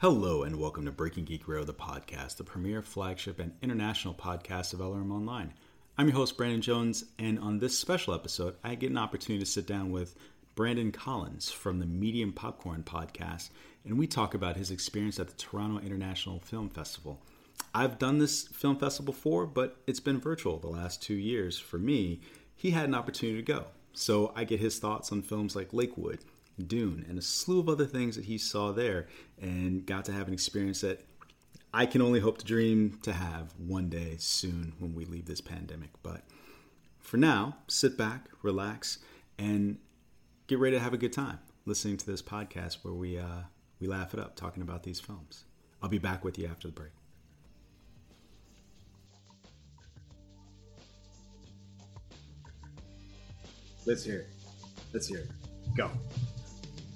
Hello and welcome to Breaking Geek Radio, the podcast, the premier flagship and international podcast of LRM Online. I'm your host, Brandon Jones, and on this special episode, I get an opportunity to sit down with Brandon Collins from the Medium Popcorn podcast, and we talk about his experience at the Toronto International Film Festival. I've done this film festival before, but it's been virtual the last two years for me. He had an opportunity to go, so I get his thoughts on films like Lakewood Dune, and a slew of other things that he saw there, and got to have an experience that I can only hope to dream to have one day soon when we leave this pandemic. But for now, sit back, relax, and get ready to have a good time listening to this podcast where we uh, we laugh it up talking about these films. I'll be back with you after the break. Let's hear it. Let's hear it. Go.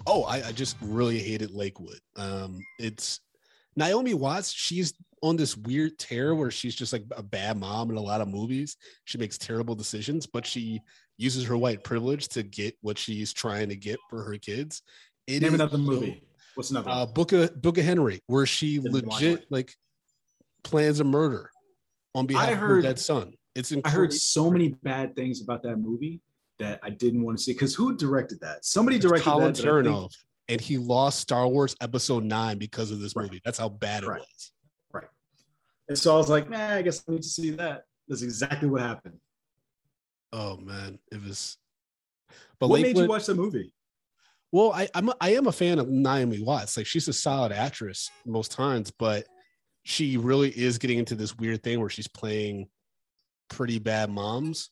Oh, I, I just really hated Lakewood. Um, it's Naomi Watts. She's on this weird tear where she's just like a bad mom in a lot of movies. She makes terrible decisions, but she uses her white privilege to get what she's trying to get for her kids. It Name another movie. What's another? Uh, Book of Book of Henry, where she Didn't legit like plans a murder on behalf heard, of her dead son. It's incredible. I heard so many bad things about that movie that I didn't want to see. Because who directed that? Somebody directed Colin that. Trevorrow, and he lost Star Wars Episode Nine because of this right. movie. That's how bad right. it was. Right. And so I was like, man, I guess I need to see that. That's exactly what happened. Oh man, it was. But what Lakewood, made you watch the movie? Well, I, I'm a, I am a fan of Naomi Watts. Like she's a solid actress most times, but she really is getting into this weird thing where she's playing pretty bad moms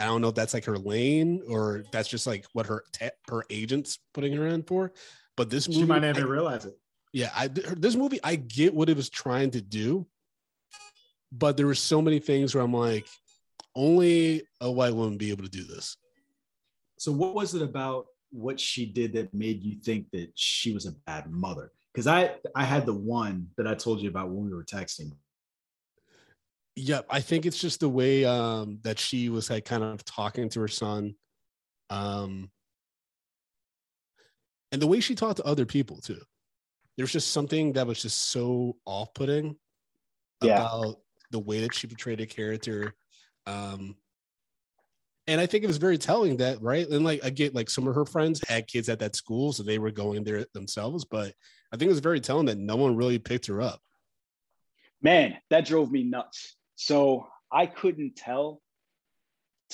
I don't know if that's like her lane or that's just like what her te- her agents putting her in for. But this movie, she might not even realize it. Yeah, I this movie, I get what it was trying to do, but there were so many things where I'm like, only a white woman be able to do this. So, what was it about what she did that made you think that she was a bad mother? Because I I had the one that I told you about when we were texting, Yep, I think it's just the way um, that she was like kind of talking to her son, um, and the way she talked to other people too. There's just something that was just so off-putting yeah. about the way that she portrayed a character. Um, and I think it was very telling that, right? And like I get like some of her friends had kids at that school, so they were going there themselves. But I think it was very telling that no one really picked her up. Man, that drove me nuts. So I couldn't tell,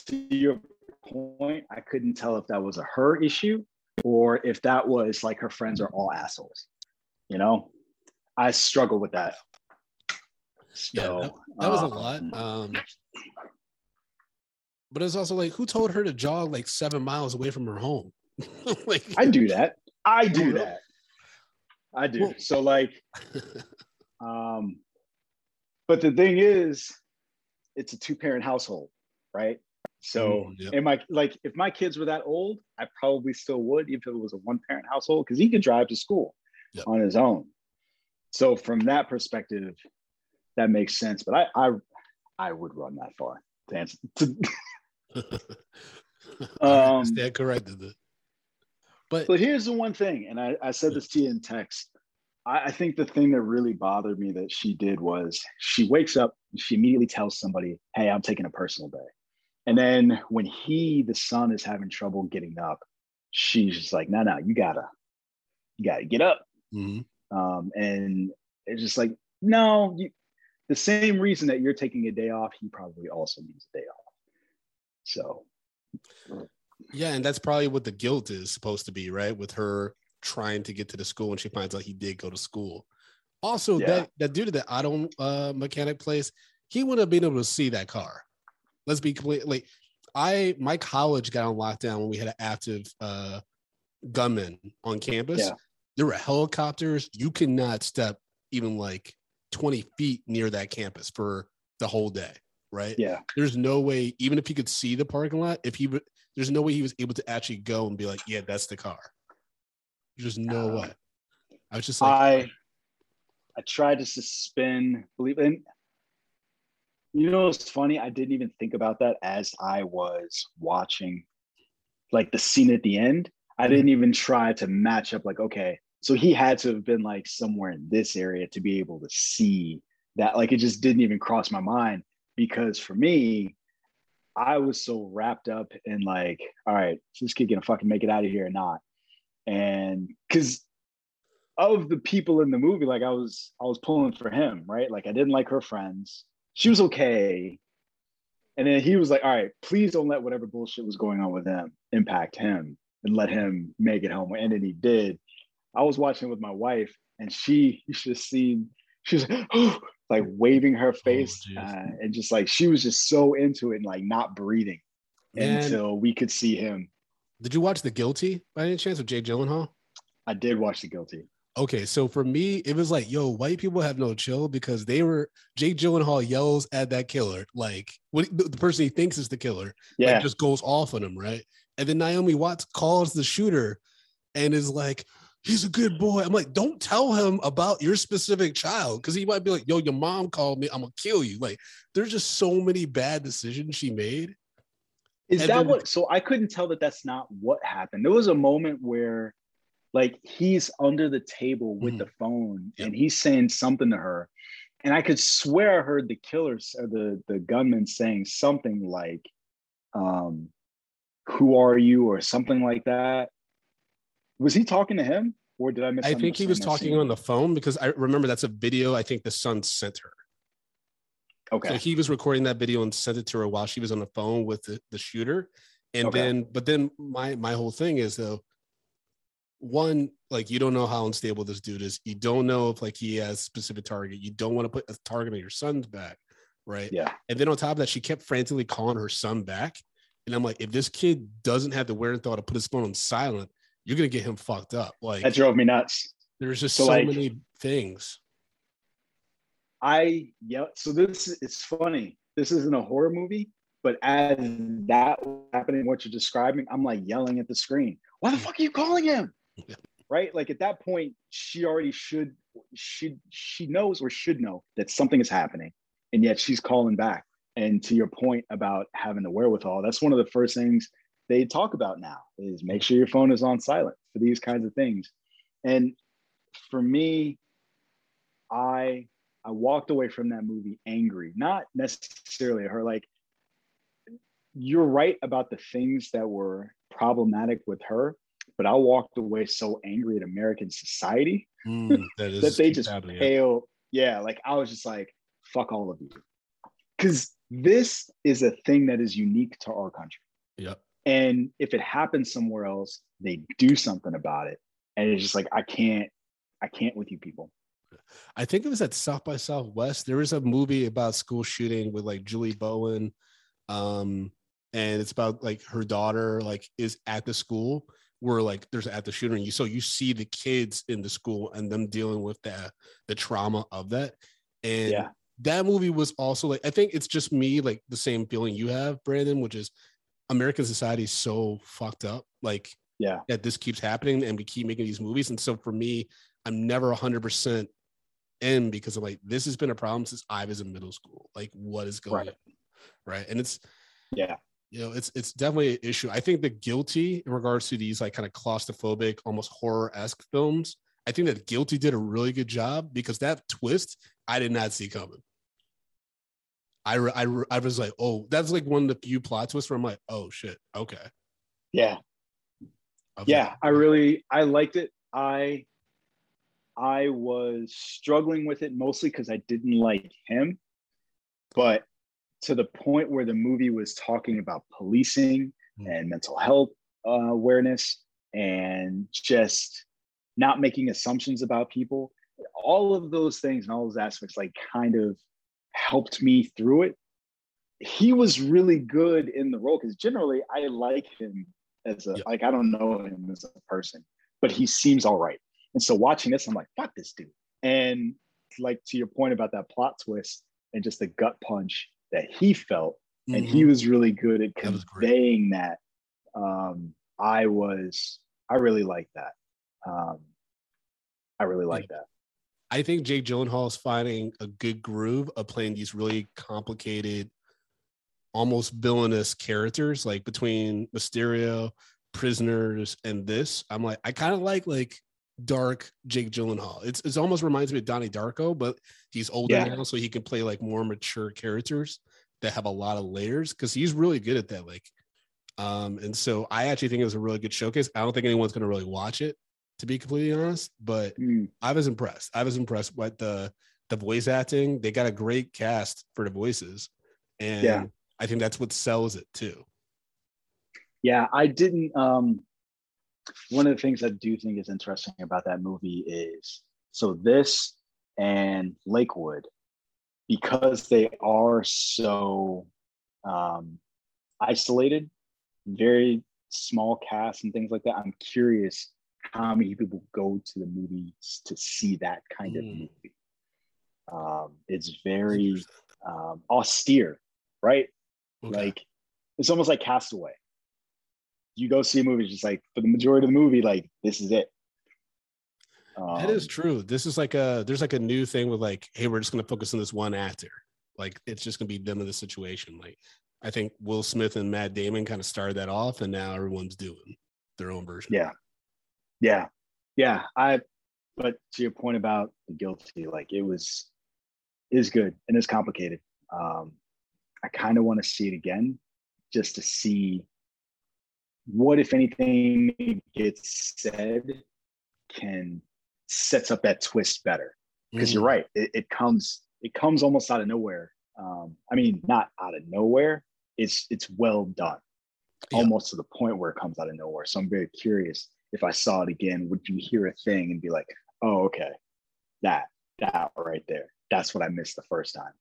to your point, I couldn't tell if that was a her issue or if that was like her friends are all assholes. You know, I struggle with that. So, yeah, that, that was um, a lot. Um, but it's also like, who told her to jog like seven miles away from her home? like, I do that. I do that. I do. Well, so like, um, but the thing is, it's a two parent household, right? So, mm, am I like if my kids were that old, I probably still would, even if it was a one parent household, because he could drive to school on his own. So, from that perspective, that makes sense. But I, I, I would run that far to answer. To, um, stand corrected. But but here's the one thing, and I, I said this to you in text. I think the thing that really bothered me that she did was she wakes up, she immediately tells somebody, Hey, I'm taking a personal day. And then when he, the son, is having trouble getting up, she's just like, No, no, you gotta, you gotta get up. Mm-hmm. Um, and it's just like, no, you, the same reason that you're taking a day off, he probably also needs a day off. So, yeah, and that's probably what the guilt is supposed to be, right? With her trying to get to the school and she finds out he did go to school. Also, yeah. that that dude at the auto uh, mechanic place, he wouldn't have been able to see that car. Let's be. Like, I my college got on lockdown when we had an active uh, gunman on campus. Yeah. There were helicopters. You cannot step even like 20 feet near that campus for the whole day, right? Yeah. There's no way, even if he could see the parking lot, if he would, there's no way he was able to actually go and be like, yeah, that's the car. Just no uh, way. I was just like, I, I tried to suspend believe in. You know, it's funny. I didn't even think about that as I was watching, like the scene at the end. I mm-hmm. didn't even try to match up. Like, okay, so he had to have been like somewhere in this area to be able to see that. Like, it just didn't even cross my mind because for me, I was so wrapped up in like, all right, is this kid gonna fucking make it out of here or not? And because of the people in the movie like i was i was pulling for him right? Like i didn't like her friends. She was okay. And then he was like all right please don't let whatever bullshit was going on with him impact him and let him make it home. And then he did. I was watching with my wife and she you should have seen she was like, oh, like waving her oh, face oh, uh, and just like she was just so into it and like not breathing Man. until we could see him did you watch The Guilty by any chance with Jake Gyllenhaal? I did watch The Guilty. Okay, so for me, it was like, yo, white people have no chill because they were Jake Gyllenhaal yells at that killer, like what the person he thinks is the killer, yeah, like, just goes off on him, right? And then Naomi Watts calls the shooter and is like, he's a good boy. I'm like, don't tell him about your specific child because he might be like, yo, your mom called me, I'm gonna kill you. Like, there's just so many bad decisions she made is and that then, what? So I couldn't tell that that's not what happened. There was a moment where, like, he's under the table with mm, the phone yep. and he's saying something to her, and I could swear I heard the killers or the the gunman saying something like, um, "Who are you?" or something like that. Was he talking to him, or did I miss? I think he was talking scene? on the phone because I remember that's a video I think the son sent her. Okay. So he was recording that video and sent it to her while she was on the phone with the, the shooter. And okay. then, but then my my whole thing is though, one, like you don't know how unstable this dude is. You don't know if like he has specific target. You don't want to put a target on your son's back, right? Yeah. And then on top of that, she kept frantically calling her son back. And I'm like, if this kid doesn't have the wherewithal to put his phone on silent, you're gonna get him fucked up. Like that drove me nuts. There's just so, so like, many things. I yeah. So this is funny. This isn't a horror movie, but as that happening, what you're describing, I'm like yelling at the screen. Why the fuck are you calling him? right? Like at that point, she already should she she knows or should know that something is happening, and yet she's calling back. And to your point about having the wherewithal, that's one of the first things they talk about now is make sure your phone is on silent for these kinds of things. And for me, I I walked away from that movie angry, not necessarily her. Like, you're right about the things that were problematic with her, but I walked away so angry at American society mm, that, that, they just pale. Yeah, like I was just like, fuck all of you. Because this is a thing that is unique to our country. Yep. And if it happens somewhere else, they do something about it. And it's just like, I can't, I can't with you people. I think it was at South by Southwest. There was a movie about school shooting with like Julie Bowen. Um, and it's about like her daughter like is at the school where like there's at the shooting. You so you see the kids in the school and them dealing with the the trauma of that. And yeah. that movie was also like I think it's just me like the same feeling you have, Brandon, which is American society is so fucked up. Like yeah, that this keeps happening and we keep making these movies. And so for me, I'm never 100% in because of like this has been a problem since I was in middle school. Like, what is going right. on? Right. And it's yeah, you know, it's it's definitely an issue. I think the guilty in regards to these like kind of claustrophobic, almost horror-esque films, I think that Guilty did a really good job because that twist I did not see coming. I, I, I was like, oh, that's like one of the few plot twists where I'm like, oh shit, okay. Yeah. Okay. Yeah, I really I liked it. I I was struggling with it mostly because I didn't like him, but to the point where the movie was talking about policing mm. and mental health uh, awareness and just not making assumptions about people all of those things and all those aspects like kind of helped me through it he was really good in the role because generally i like him as a yep. like i don't know him as a person but he seems all right and so watching this i'm like fuck this dude and like to your point about that plot twist and just the gut punch that he felt mm-hmm. and he mm-hmm. was really good at conveying that, that um i was i really like that um I really like that. I think Jake Gyllenhaal is finding a good groove of playing these really complicated, almost villainous characters, like between Mysterio, Prisoners, and this. I'm like, I kind of like like dark Jake Gyllenhaal. It's it almost reminds me of Donnie Darko, but he's older yeah. now, so he can play like more mature characters that have a lot of layers because he's really good at that. Like, um, and so I actually think it was a really good showcase. I don't think anyone's gonna really watch it to be completely honest. But mm. I was impressed. I was impressed with the the voice acting. They got a great cast for the voices, and yeah. I think that's what sells it too. Yeah, I didn't. Um, one of the things I do think is interesting about that movie is so this and Lakewood, because they are so um, isolated, very small cast and things like that. I'm curious how many people go to the movies to see that kind mm. of movie. Um, it's very um, austere, right? Okay. Like it's almost like Castaway. You go see a movie, just like for the majority of the movie, like this is it. Um, that is um, true. This is like a there's like a new thing with like, hey, we're just gonna focus on this one actor. Like it's just gonna be them in the situation. Like I think Will Smith and Matt Damon kind of started that off, and now everyone's doing their own version. Yeah, yeah, yeah. I, but to your point about the guilty, like it was, is good and it's complicated. Um, I kind of want to see it again, just to see what, if anything, gets said can sets up that twist better. Because mm. you're right, it, it comes it comes almost out of nowhere. Um, I mean, not out of nowhere. It's it's well done, yeah. almost to the point where it comes out of nowhere. So I'm very curious if I saw it again, would you hear a thing and be like, oh, okay, that, that right there. That's what I missed the first time.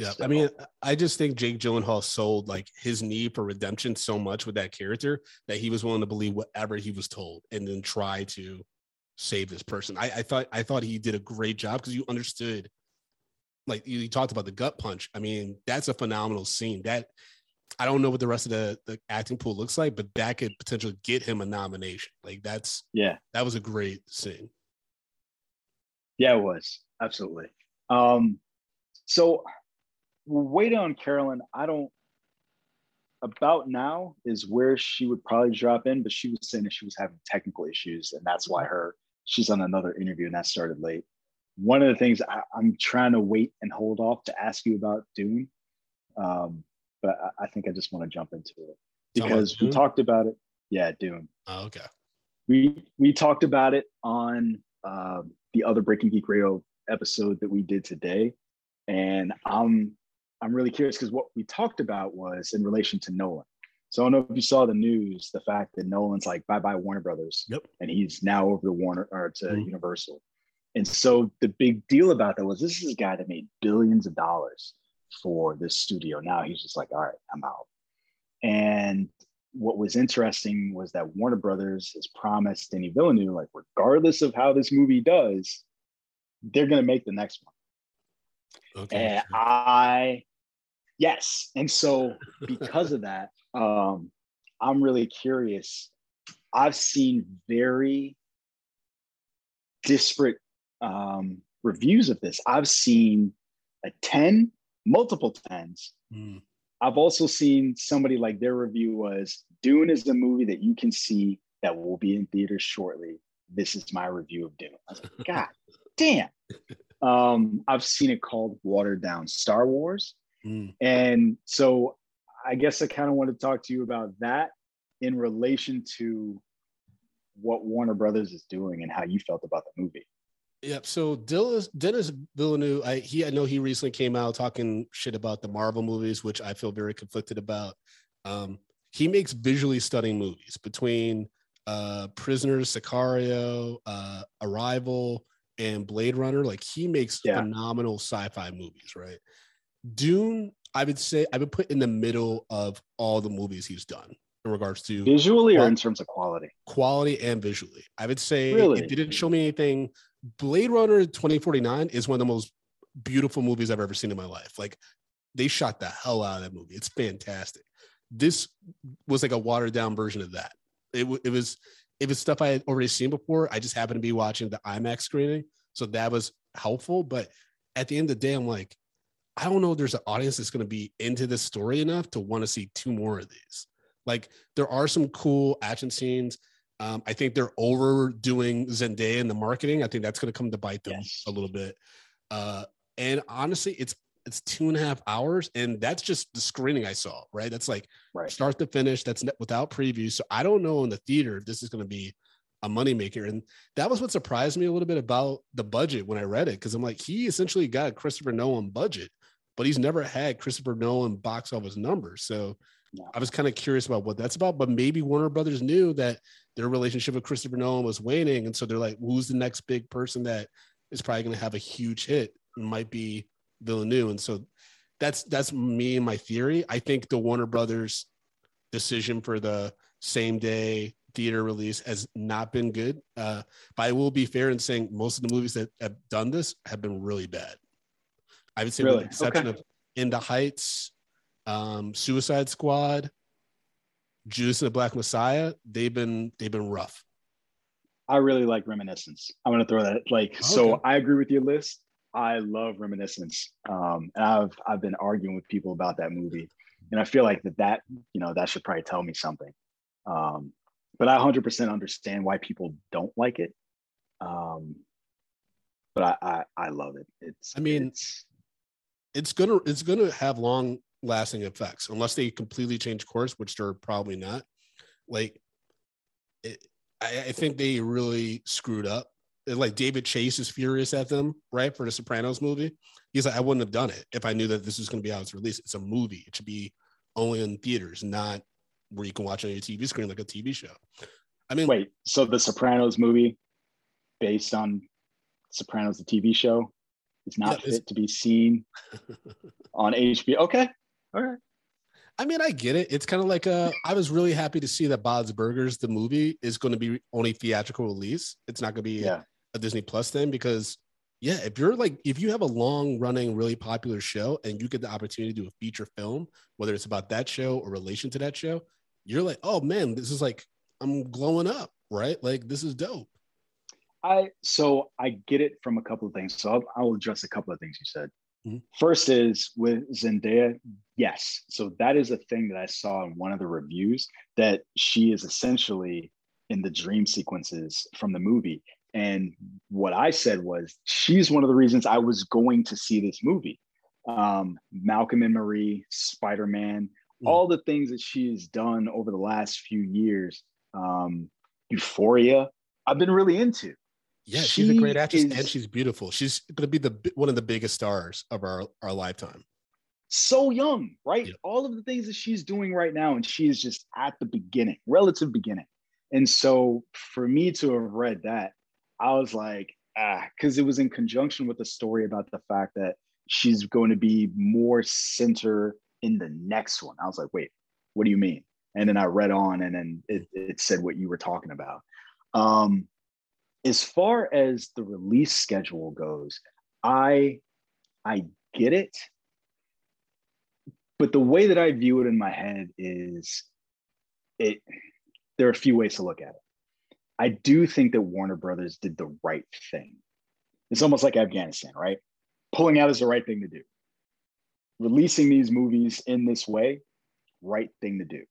Yeah. So, I mean, I just think Jake Gyllenhaal sold like his need for redemption so much with that character that he was willing to believe whatever he was told and then try to save this person. I, I thought I thought he did a great job because you understood like you, you, talked about the gut punch. I mean, that's a phenomenal scene. That I don't know what the rest of the, the acting pool looks like, but that could potentially get him a nomination. Like that's yeah, that was a great scene. Yeah, it was absolutely. Um, so wait on Carolyn. I don't. About now is where she would probably drop in, but she was saying that she was having technical issues, and that's why her she's on another interview, and that started late. One of the things I, am trying to wait and hold off to ask you about Dune. Um, but I, I think I just want to jump into it because we talked about it. Yeah, Dune. Oh, okay. We we talked about it on um, the other Breaking Geek Radio episode that we did today, and I'm I'm really curious because what we talked about was in relation to Nolan. So I don't know if you saw the news, the fact that Nolan's like bye bye Warner Brothers. Yep. And he's now over to Warner or to mm-hmm. Universal. And so the big deal about that was this is a guy that made billions of dollars for this studio. Now he's just like, all right, I'm out. And what was interesting was that Warner Brothers has promised Denis Villeneuve, like, regardless of how this movie does, they're going to make the next one. Okay. And sure. I, yes. And so because of that, um, I'm really curious. I've seen very disparate um, reviews of this. I've seen a 10 multiple times. Mm. I've also seen somebody like their review was Dune is a movie that you can see that will be in theaters shortly. this is my review of Dune. I was like, God damn. Um, I've seen it called watered down Star Wars. Mm. And so I guess I kind of want to talk to you about that in relation to what Warner Brothers is doing and how you felt about the movie. Yep. So Denis, Denis Villeneuve, I he I know he recently came out talking shit about the Marvel movies, which I feel very conflicted about. Um, he makes visually stunning movies between uh, Prisoners, Sicario, uh, Arrival, and Blade Runner. Like he makes yeah. phenomenal sci-fi movies, right? Dune, I would say I would put in the middle of all the movies he's done in regards to visually or in terms of quality? Quality and visually. I would say really? it didn't show me anything. Blade Runner 2049 is one of the most beautiful movies I've ever seen in my life. Like they shot the hell out of that movie. It's fantastic. This was like a watered down version of that. It, it was it was stuff I had already seen before. I just happened to be watching the IMAX screening, so that was helpful. But at the end of the day, I'm like, I don't know. There's an audience that's going to be into this story enough to want to see two more of these. Like there are some cool action scenes. Um, I think they're overdoing Zendaya in the marketing. I think that's going to come to bite them yes. a little bit. Uh, and honestly, it's it's two and a half hours, and that's just the screening I saw. Right, that's like right. start to finish. That's without preview. So I don't know in the theater if this is going to be a moneymaker. And that was what surprised me a little bit about the budget when I read it, because I'm like, he essentially got a Christopher Nolan budget, but he's never had Christopher Nolan box office numbers. So I was kind of curious about what that's about, but maybe Warner Brothers knew that their relationship with Christopher Nolan was waning, and so they're like, "Who's the next big person that is probably going to have a huge hit?" It might be Villeneuve, and so that's that's me and my theory. I think the Warner Brothers decision for the same day theater release has not been good. Uh, but I will be fair in saying most of the movies that have done this have been really bad. I would say, really? with the exception okay. of In the Heights, um, Suicide Squad, Judas and the Black Messiah, they've been they've been rough. I really like Reminiscence. I'm gonna throw that like okay. so. I agree with your list. I love Reminiscence, um, and I've I've been arguing with people about that movie, and I feel like that that you know that should probably tell me something. Um, but I 100% understand why people don't like it. Um, but I, I I love it. It's I mean it's, it's gonna it's gonna have long lasting effects unless they completely change course, which they're probably not. Like, it, I, I think they really screwed up. Like David Chase is furious at them, right, for the Sopranos movie. He's like, I wouldn't have done it if I knew that this was going to be how it's released. It's a movie. It should be only in theaters, not where you can watch on your TV screen like a TV show. I mean, wait. So the Sopranos movie, based on Sopranos, the TV show, is not yeah, fit to be seen on HBO. Okay, all right. I mean, I get it. It's kind of like uh, I was really happy to see that Bob's Burgers, the movie, is going to be only theatrical release. It's not going to be yeah. a Disney Plus thing because, yeah, if you're like, if you have a long running, really popular show and you get the opportunity to do a feature film, whether it's about that show or relation to that show, you're like, oh man, this is like, I'm glowing up, right? Like, this is dope. I so I get it from a couple of things. So I'll, I'll address a couple of things you said. Mm-hmm. First is with Zendaya, yes. So that is a thing that I saw in one of the reviews that she is essentially in the dream sequences from the movie. And what I said was, she's one of the reasons I was going to see this movie. Um, Malcolm and Marie, Spider Man, mm. all the things that she's done over the last few years, um, Euphoria, I've been really into. Yeah, she's she a great actress is, and she's beautiful. She's going to be the one of the biggest stars of our our lifetime. So young, right? Yeah. All of the things that she's doing right now, and she is just at the beginning, relative beginning. And so, for me to have read that, I was like, ah, because it was in conjunction with the story about the fact that she's going to be more center in the next one. I was like, wait, what do you mean? And then I read on, and then it, it said what you were talking about. Um, as far as the release schedule goes, I I get it. But the way that I view it in my head is it there are a few ways to look at it. I do think that Warner Brothers did the right thing. It's almost like Afghanistan, right? Pulling out is the right thing to do. Releasing these movies in this way, right thing to do.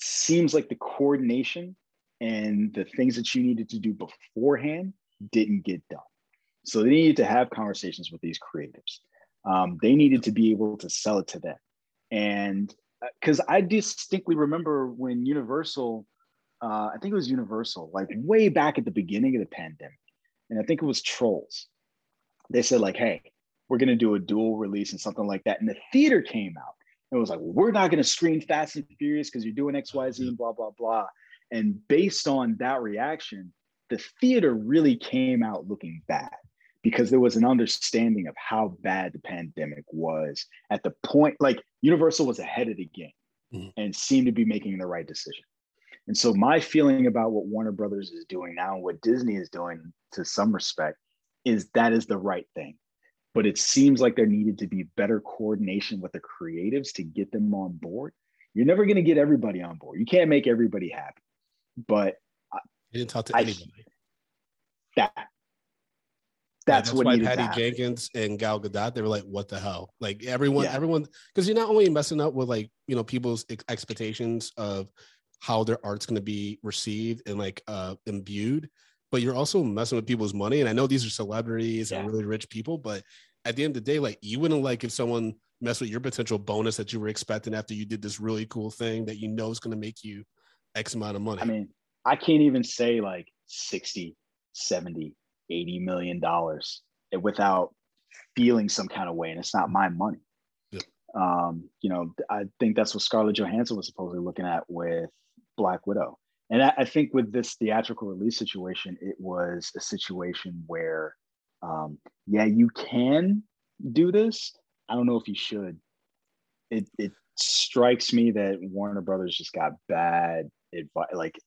Seems like the coordination and the things that you needed to do beforehand didn't get done. So they needed to have conversations with these creatives. Um, they needed to be able to sell it to them. And because uh, I distinctly remember when Universal, uh, I think it was Universal, like way back at the beginning of the pandemic, and I think it was Trolls. They said like, "Hey, we're going to do a dual release and something like that," and the theater came out and was like, "We're not going to screen Fast and Furious because you're doing X, Y, Z, and blah blah blah." And based on that reaction, the theater really came out looking bad because there was an understanding of how bad the pandemic was at the point like universal was ahead of the game mm-hmm. and seemed to be making the right decision. And so my feeling about what warner brothers is doing now and what disney is doing to some respect is that is the right thing. But it seems like there needed to be better coordination with the creatives to get them on board. You're never going to get everybody on board. You can't make everybody happy but you didn't talk to I, anybody that that's, that's what why Patty Jenkins and Gal Gadot they were like, "What the hell?" Like everyone, yeah. everyone, because you're not only messing up with like you know people's expectations of how their art's going to be received and like uh imbued, but you're also messing with people's money. And I know these are celebrities yeah. and really rich people, but at the end of the day, like you wouldn't like if someone messed with your potential bonus that you were expecting after you did this really cool thing that you know is going to make you X amount of money. I mean, I can't even say like 60, 70, 80 million dollars without feeling some kind of way and it's not my money yeah. um, you know i think that's what scarlett johansson was supposedly looking at with black widow and I, I think with this theatrical release situation it was a situation where um, yeah you can do this i don't know if you should it, it strikes me that warner brothers just got bad advice like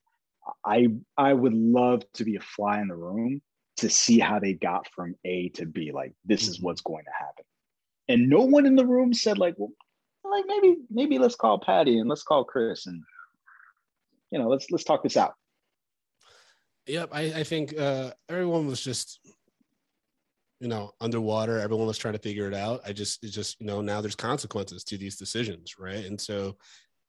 i i would love to be a fly in the room to see how they got from A to B. Like this is mm-hmm. what's going to happen. And no one in the room said like, well, like maybe maybe let's call Patty and let's call Chris and you know let's let's talk this out. Yep, I, I think uh, everyone was just you know underwater. Everyone was trying to figure it out. I just it's just you know now there's consequences to these decisions, right? And so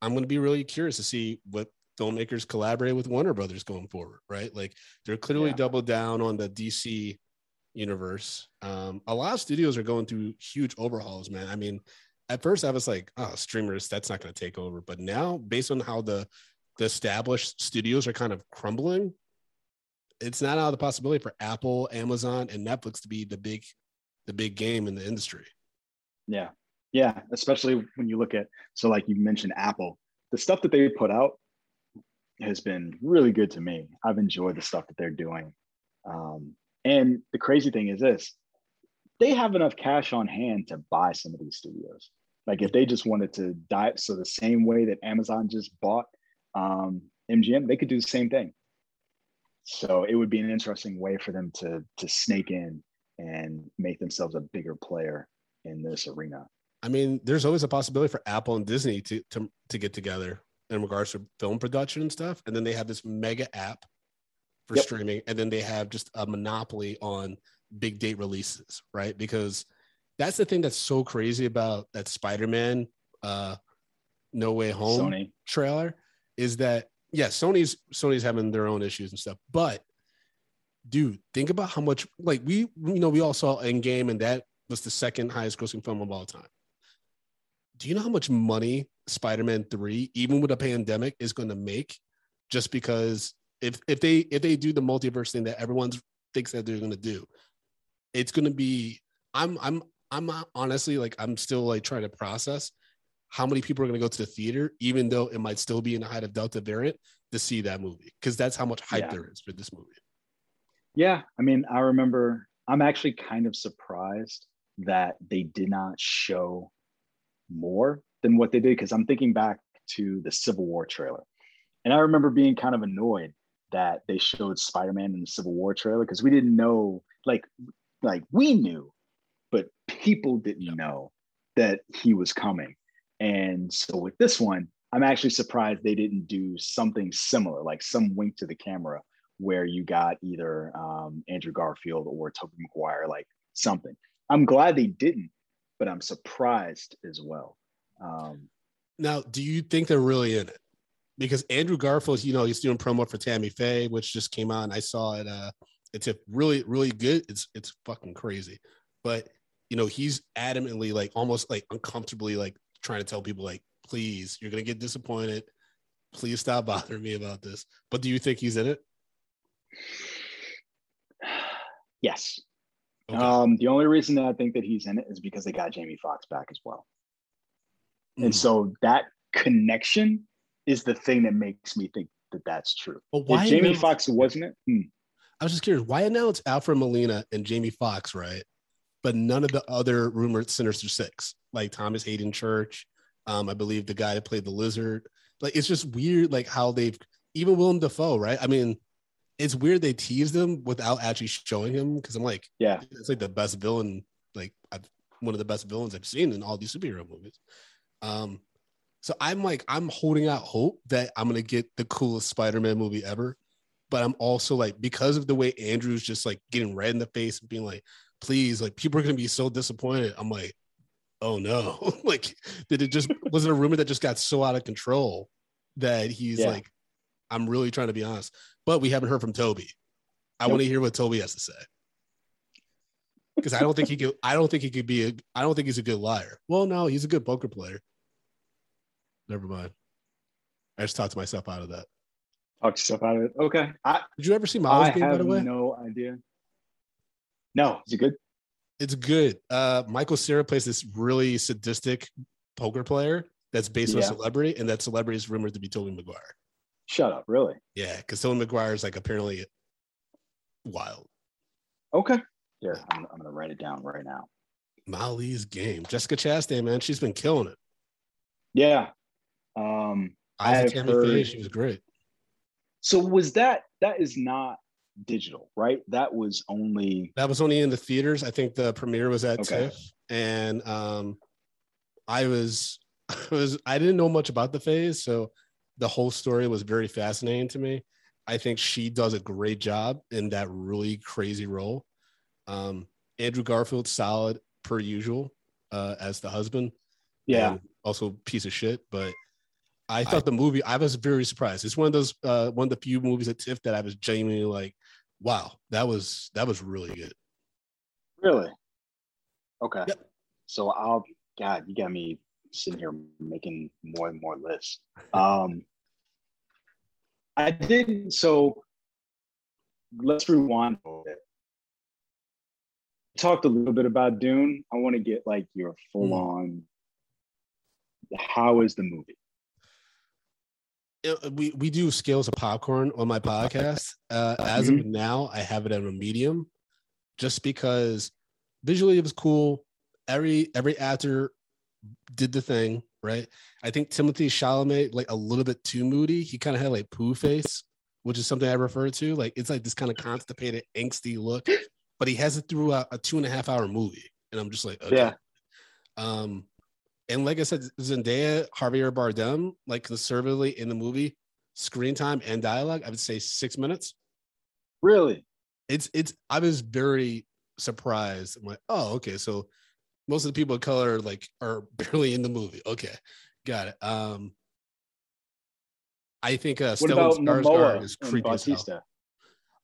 I'm going to be really curious to see what filmmakers collaborate with Warner Brothers going forward, right? Like they're clearly yeah. doubled down on the DC universe. Um, a lot of studios are going through huge overhauls, man. I mean, at first I was like, oh, streamers, that's not going to take over. But now, based on how the the established studios are kind of crumbling, it's not out of the possibility for Apple, Amazon, and Netflix to be the big the big game in the industry. Yeah. Yeah. Especially when you look at so like you mentioned Apple, the stuff that they put out has been really good to me. I've enjoyed the stuff that they're doing. Um, and the crazy thing is this they have enough cash on hand to buy some of these studios. Like if they just wanted to dive, so the same way that Amazon just bought um, MGM, they could do the same thing. So it would be an interesting way for them to to snake in and make themselves a bigger player in this arena. I mean, there's always a possibility for Apple and Disney to to, to get together in regards to film production and stuff. And then they have this mega app for yep. streaming, and then they have just a monopoly on big date releases, right? Because that's the thing that's so crazy about that Spider-Man uh No Way Home Sony. trailer is that yeah, Sony's Sony's having their own issues and stuff, but dude, think about how much like we you know we all saw Endgame and that was the second highest grossing film of all time. Do you know how much money Spider-Man 3, even with a pandemic, is going to make just because if if they if they do the multiverse thing that everyone thinks that they're going to do, it's going to be I'm I'm I'm honestly like I'm still like trying to process how many people are going to go to the theater, even though it might still be in the height of Delta variant, to see that movie because that's how much hype yeah. there is for this movie. Yeah, I mean, I remember I'm actually kind of surprised that they did not show more than what they did because I'm thinking back to the Civil War trailer. And I remember being kind of annoyed that they showed Spider-Man in the Civil War trailer because we didn't know, like, like we knew, but people didn't know that he was coming. And so with this one, I'm actually surprised they didn't do something similar, like some wink to the camera where you got either um, Andrew Garfield or Tobey Maguire, like something. I'm glad they didn't, but I'm surprised as well. Um, now, do you think they're really in it? because Andrew Garfield, you know, he's doing promo for Tammy Faye, which just came on. I saw it. Uh, it's a really, really good. It's it's fucking crazy, but you know, he's adamantly like almost like uncomfortably like trying to tell people like, please, you're gonna get disappointed. Please stop bothering me about this. But do you think he's in it? Yes. Okay. Um, the only reason that I think that he's in it is because they got Jamie Foxx back as well. Mm. And so that connection is the thing that makes me think that that's true. Well, why if Jamie Foxx wasn't it? Hmm. I was just curious why announce Alfred Molina and Jamie Foxx, right? But none of the other rumored Sinister Six, like Thomas Haden Church, um, I believe the guy that played the Lizard. Like it's just weird, like how they've even Willem Dafoe, right? I mean, it's weird they teased him without actually showing him because I'm like, yeah, it's like the best villain, like I've, one of the best villains I've seen in all these superhero movies. Um, so I'm like, I'm holding out hope that I'm gonna get the coolest Spider-Man movie ever. But I'm also like, because of the way Andrew's just like getting red in the face and being like, please, like people are gonna be so disappointed. I'm like, oh no, like did it just was it a rumor that just got so out of control that he's yeah. like, I'm really trying to be honest but we haven't heard from toby I nope. want to hear what toby has to say. Because I don't think he could. I don't think he could be. A, I don't think he's a good liar. Well, no, he's a good poker player. Never mind. I just talked to myself out of that. Talked yourself out of it. Okay. I, Did you ever see Molly's game? By the way, no idea. No, is it good? It's good. Uh, Michael Cera plays this really sadistic poker player that's based yeah. on a celebrity, and that celebrity is rumored to be Tobey Maguire. Shut up, really? Yeah, because Tobey Maguire is like apparently wild. Okay. Here, I'm, I'm gonna write it down right now. Molly's game. Jessica Chastain, man, she's been killing it. Yeah. Um I have heard, she was great. So was that that is not digital, right? That was only that was only in the theaters. I think the premiere was at okay. TIFF, and um, I was I was I didn't know much about the phase, so the whole story was very fascinating to me. I think she does a great job in that really crazy role. Um, Andrew Garfield, solid per usual uh, as the husband. Yeah. Also piece of shit, but I thought the movie. I was very surprised. It's one of those uh, one of the few movies at TIFF that I was genuinely like, "Wow, that was that was really good." Really? Okay. Yep. So I'll. God, you got me sitting here making more and more lists. Um, I did so. Let's rewind a little bit. Talked a little bit about Dune. I want to get like your full mm. on. How is the movie? It, we we do scales of popcorn on my podcast. Uh, as mm-hmm. of now, I have it at a medium, just because visually it was cool. Every every actor did the thing, right? I think Timothée Chalamet like a little bit too moody. He kind of had like poo face, which is something I refer to. Like it's like this kind of constipated, angsty look, but he has it throughout a, a two and a half hour movie, and I'm just like, okay. yeah. Um, and like I said, Zendaya, Javier Bardem, like conservatively in the movie, screen time and dialogue, I would say six minutes. Really? It's it's. I was very surprised. I'm like, oh, okay, so most of the people of color like are barely in the movie. Okay, got it. Um, I think uh, what Stellan Skarsgård is creepy as hell.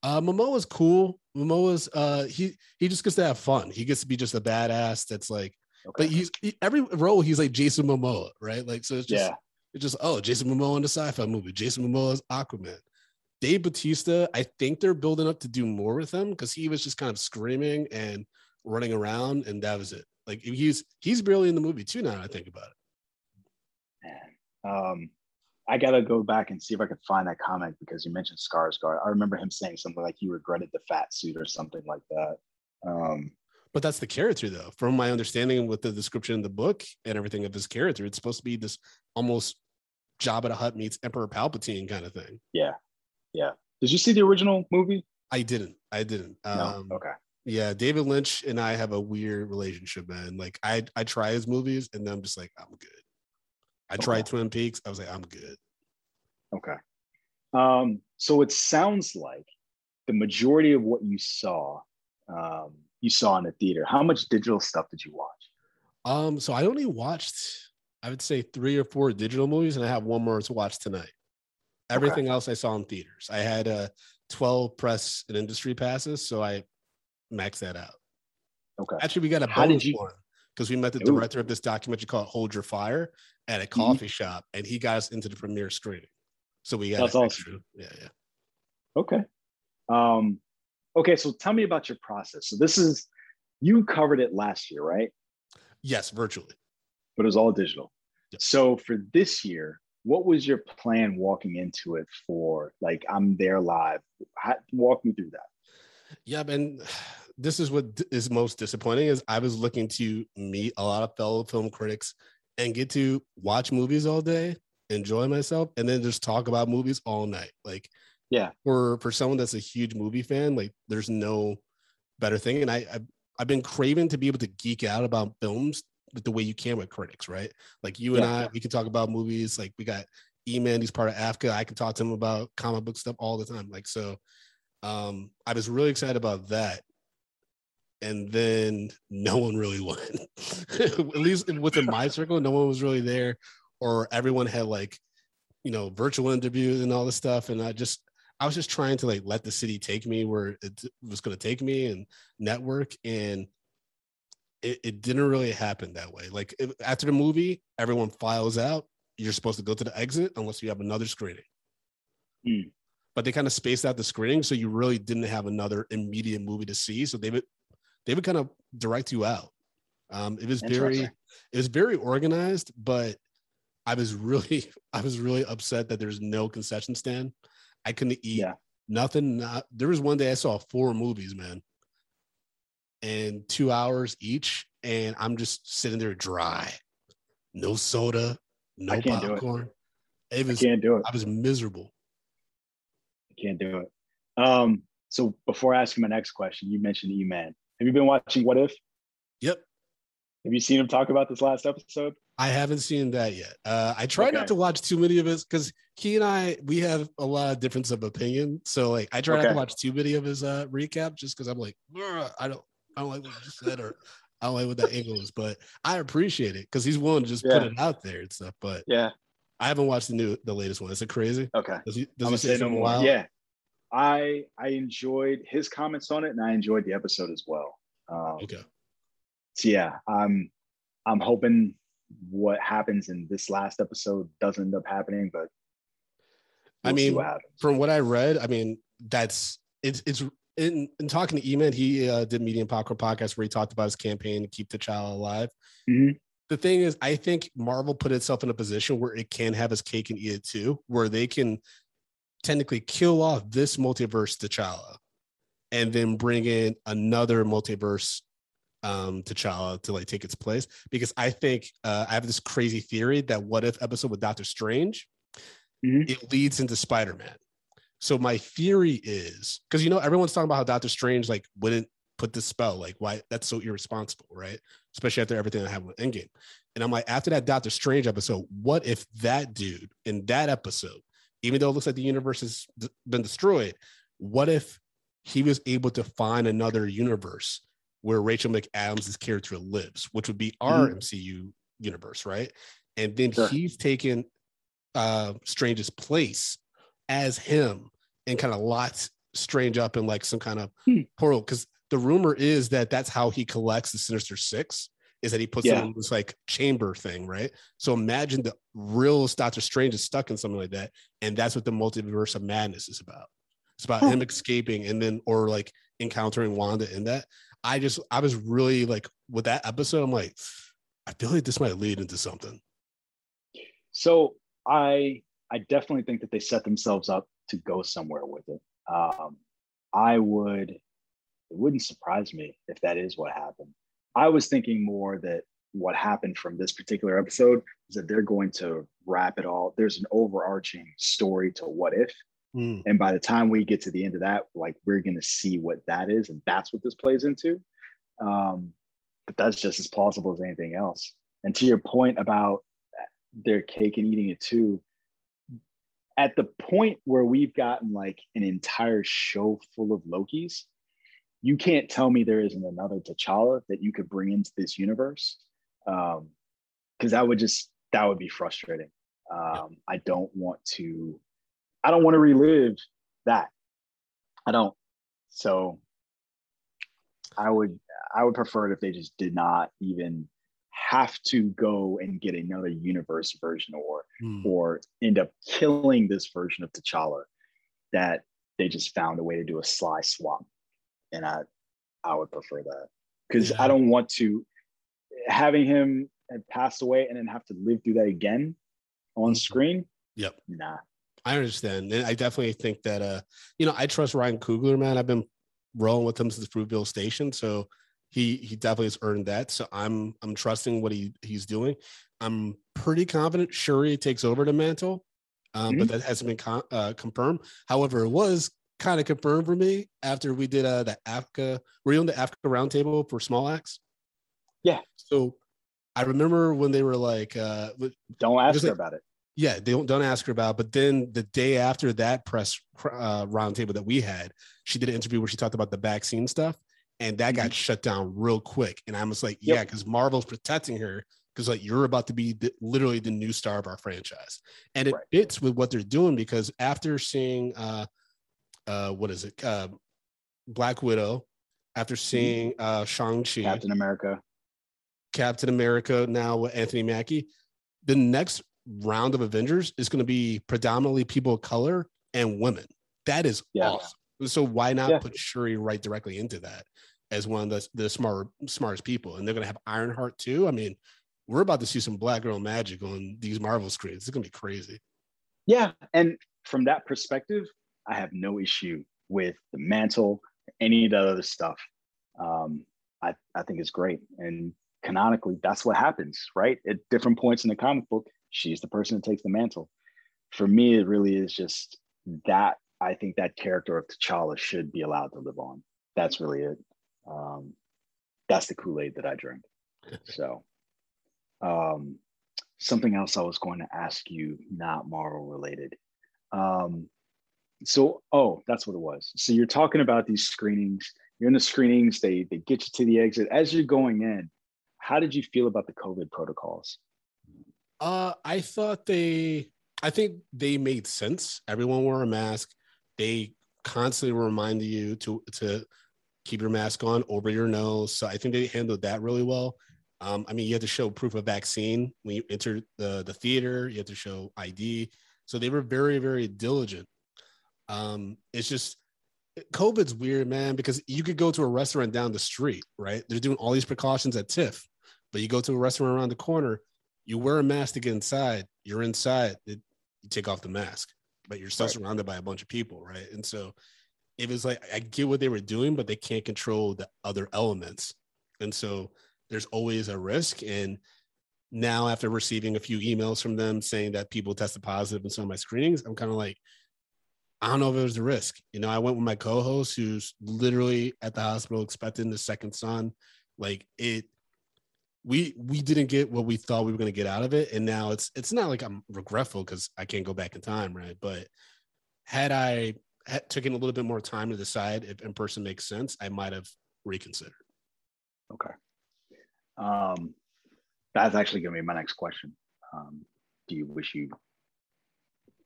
Uh, Momoa's cool. Momoa's uh, he he just gets to have fun. He gets to be just a badass. That's like, okay. but he's he, every role he's like Jason Momoa, right? Like, so it's just yeah. it's just oh Jason Momoa in the sci-fi movie. Jason Momoa is Aquaman. Dave Bautista, I think they're building up to do more with him because he was just kind of screaming and running around, and that was it. Like he's he's barely in the movie too. Now I think about it. Man, um, I gotta go back and see if I can find that comment because you mentioned Scar's Skarsgård. I remember him saying something like he regretted the fat suit or something like that. Um, but that's the character, though. From my understanding, with the description in the book and everything of his character, it's supposed to be this almost Jabba the Hutt meets Emperor Palpatine kind of thing. Yeah, yeah. Did you see the original movie? I didn't. I didn't. No? Um, okay. Yeah, David Lynch and I have a weird relationship, man. Like I I try his movies and then I'm just like, I'm good. I okay. tried Twin Peaks. I was like, I'm good. Okay. Um, so it sounds like the majority of what you saw, um, you saw in the theater. How much digital stuff did you watch? Um, so I only watched, I would say three or four digital movies, and I have one more to watch tonight. Everything okay. else I saw in theaters. I had uh, 12 press and industry passes, so I maxed that out. Okay. Actually, we got a bonus you... one because we met the director of this documentary called Hold Your Fire at a mm-hmm. coffee mm-hmm. shop, and he got us into the premiere screening. So we got that's awesome. Yeah, yeah. Okay. Um, okay, so tell me about your process. So this is you covered it last year, right? Yes, virtually. But it was all digital. Yep. So for this year, what was your plan walking into it for like I'm there live? How, walk me through that. Yeah, and this is what is most disappointing is I was looking to meet a lot of fellow film critics and get to watch movies all day, enjoy myself, and then just talk about movies all night. Like, yeah, for for someone that's a huge movie fan, like there's no better thing. And I, I I've been craving to be able to geek out about films the way you can with critics, right? Like you and yeah. I, we can talk about movies. Like we got E-Man, he's part of AFCA. I can talk to him about comic book stuff all the time. Like so, um, I was really excited about that and then no one really won. At least within my circle, no one was really there, or everyone had like, you know, virtual interviews and all this stuff. And I just, I was just trying to like let the city take me where it was going to take me and network. And it, it didn't really happen that way. Like if, after the movie, everyone files out. You're supposed to go to the exit unless you have another screening. Mm but they kind of spaced out the screening so you really didn't have another immediate movie to see so they would they would kind of direct you out. Um, it was very, it was very organized, but I was really, I was really upset that there's no concession stand. I couldn't eat yeah. nothing. Not, there was one day I saw four movies, man, and two hours each, and I'm just sitting there dry, no soda, no popcorn. It. it was, I can't do it. I was miserable. I can't do it. Um, so before I asking my next question, you mentioned E-Man. Have you been watching What If? Have you seen him talk about this last episode? I haven't seen that yet. Uh, I try okay. not to watch too many of his because he and I we have a lot of difference of opinion. So like I try okay. not to watch too many of his uh, recap just because I'm like I don't I don't like what you said or I don't like what that angle is. But I appreciate it because he's willing to just yeah. put it out there and stuff. But yeah, I haven't watched the new the latest one. Is it crazy? Okay. Does he does he say no more? Yeah. I I enjoyed his comments on it, and I enjoyed the episode as well. Um, okay. So yeah, I'm I'm hoping what happens in this last episode doesn't end up happening, but we'll I mean, what from what I read, I mean that's it's it's in, in talking to Eman, he uh, did Medium Popcorn podcast where he talked about his campaign to keep the child alive. Mm-hmm. The thing is, I think Marvel put itself in a position where it can have its cake and eat it too, where they can technically kill off this multiverse T'Challa and then bring in another multiverse um T'Challa to like take its place because I think uh, I have this crazy theory that what if episode with Doctor Strange mm-hmm. it leads into Spider-Man. So my theory is because you know everyone's talking about how Doctor Strange like wouldn't put the spell like why that's so irresponsible, right? Especially after everything that happened with Endgame. And I'm like after that Doctor Strange episode, what if that dude in that episode even though it looks like the universe has been destroyed, what if he was able to find another universe where Rachel McAdams' character lives, which would be our mm-hmm. MCU universe, right? And then sure. he's taken uh Strange's place as him and kind of locked Strange up in like some kind of hmm. portal. Because the rumor is that that's how he collects the Sinister Six is that he puts yeah. in this like chamber thing, right? So imagine the real Doctor Strange is stuck in something like that, and that's what the multiverse of madness is about. It's about him escaping and then or like encountering Wanda in that. I just I was really like with that episode, I'm like, I feel like this might lead into something. So I I definitely think that they set themselves up to go somewhere with it. Um, I would it wouldn't surprise me if that is what happened. I was thinking more that what happened from this particular episode is that they're going to wrap it all. There's an overarching story to what if. Mm. And by the time we get to the end of that, like we're going to see what that is. And that's what this plays into. Um, but that's just as plausible as anything else. And to your point about their cake and eating it too, at the point where we've gotten like an entire show full of Lokis, you can't tell me there isn't another T'Challa that you could bring into this universe. Um, because that would just that would be frustrating. Um, I don't want to I don't want to relive that. I don't. So I would I would prefer it if they just did not even have to go and get another universe version or mm. or end up killing this version of T'Challa that they just found a way to do a sly swap. And I I would prefer that. Because yeah. I don't want to having him had passed away and then have to live through that again on screen. Yep. Nah. I understand. And I definitely think that uh, you know, I trust Ryan Coogler, man. I've been rolling with him since Fruitvale Station. So he he definitely has earned that. So I'm I'm trusting what he he's doing. I'm pretty confident Shuri takes over the mantle, um, mm-hmm. but that hasn't been con- uh, confirmed. However, it was kind of confirmed for me after we did uh, the Africa. Were you on the Africa roundtable for Small Axe? Yeah. So I remember when they were like, uh, "Don't ask her like, about it." Yeah, they don't don't ask her about. It. But then the day after that press uh, roundtable that we had, she did an interview where she talked about the vaccine stuff, and that got mm-hmm. shut down real quick. And I was like, yeah, because Marvel's protecting her because like you're about to be the, literally the new star of our franchise, and it right. fits with what they're doing because after seeing uh, uh, what is it, uh, Black Widow, after mm-hmm. seeing uh, Shang Chi, Captain America, Captain America, now with Anthony Mackie, the next round of Avengers is going to be predominantly people of color and women. That is yeah. awesome. So why not yeah. put Shuri right directly into that? as one of the, the smart, smartest people. And they're going to have Ironheart too. I mean, we're about to see some black girl magic on these Marvel screens. It's going to be crazy. Yeah. And from that perspective, I have no issue with the mantle, any of the other stuff. Um, I, I think it's great. And canonically, that's what happens, right? At different points in the comic book, she's the person that takes the mantle. For me, it really is just that I think that character of T'Challa should be allowed to live on. That's really it um, that's the Kool-Aid that I drink. so um, something else I was going to ask you, not Marvel related. Um, so, oh, that's what it was. So you're talking about these screenings. You're in the screenings. They they get you to the exit. As you're going in, how did you feel about the COVID protocols? Uh, I thought they. I think they made sense. Everyone wore a mask. They constantly reminded you to to keep your mask on over your nose. So I think they handled that really well. Um, I mean, you had to show proof of vaccine when you enter the, the theater, you had to show ID. So they were very, very diligent. Um, it's just COVID's weird, man, because you could go to a restaurant down the street, right? They're doing all these precautions at TIFF, but you go to a restaurant around the corner, you wear a mask to get inside, you're inside, it, you take off the mask, but you're still right. surrounded by a bunch of people, right? And so it was like I get what they were doing, but they can't control the other elements. And so there's always a risk. And now after receiving a few emails from them saying that people tested positive in some of my screenings, I'm kind of like, I don't know if it was a risk. You know, I went with my co-host who's literally at the hospital expecting the second son. Like it we we didn't get what we thought we were going to get out of it and now it's it's not like i'm regretful because i can't go back in time right but had i taken a little bit more time to decide if in person makes sense, I might have reconsidered. Okay. Um, that's actually going to be my next question. Um, do you wish you?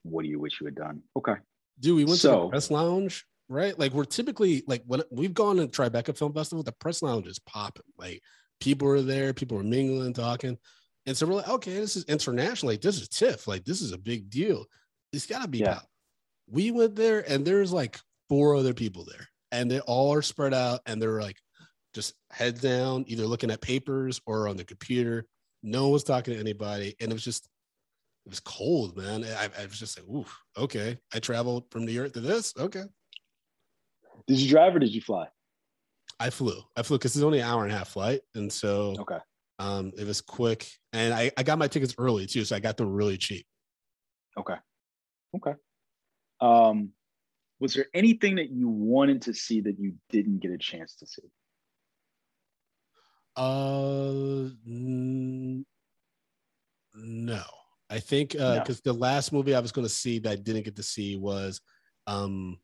What do you wish you had done? Okay. Do we went so, to the press lounge, right? Like we're typically like when we've gone to Tribeca Film Festival, the press lounge is popping. Like people were there, people were mingling, talking, and so we're like, okay, this is international. Like this is TIFF. Like this is a big deal. It's got to be yeah. we went there and there's like four other people there and they all are spread out and they're like just head down either looking at papers or on the computer no one was talking to anybody and it was just it was cold man i, I was just like ooh okay i traveled from new york to this okay did you drive or did you fly i flew i flew because it's only an hour and a half flight and so okay um it was quick and I, I got my tickets early too so i got them really cheap okay okay um, was there anything that you wanted to see that you didn't get a chance to see? Uh, n- no. I think because uh, no. the last movie I was going to see that I didn't get to see was, um,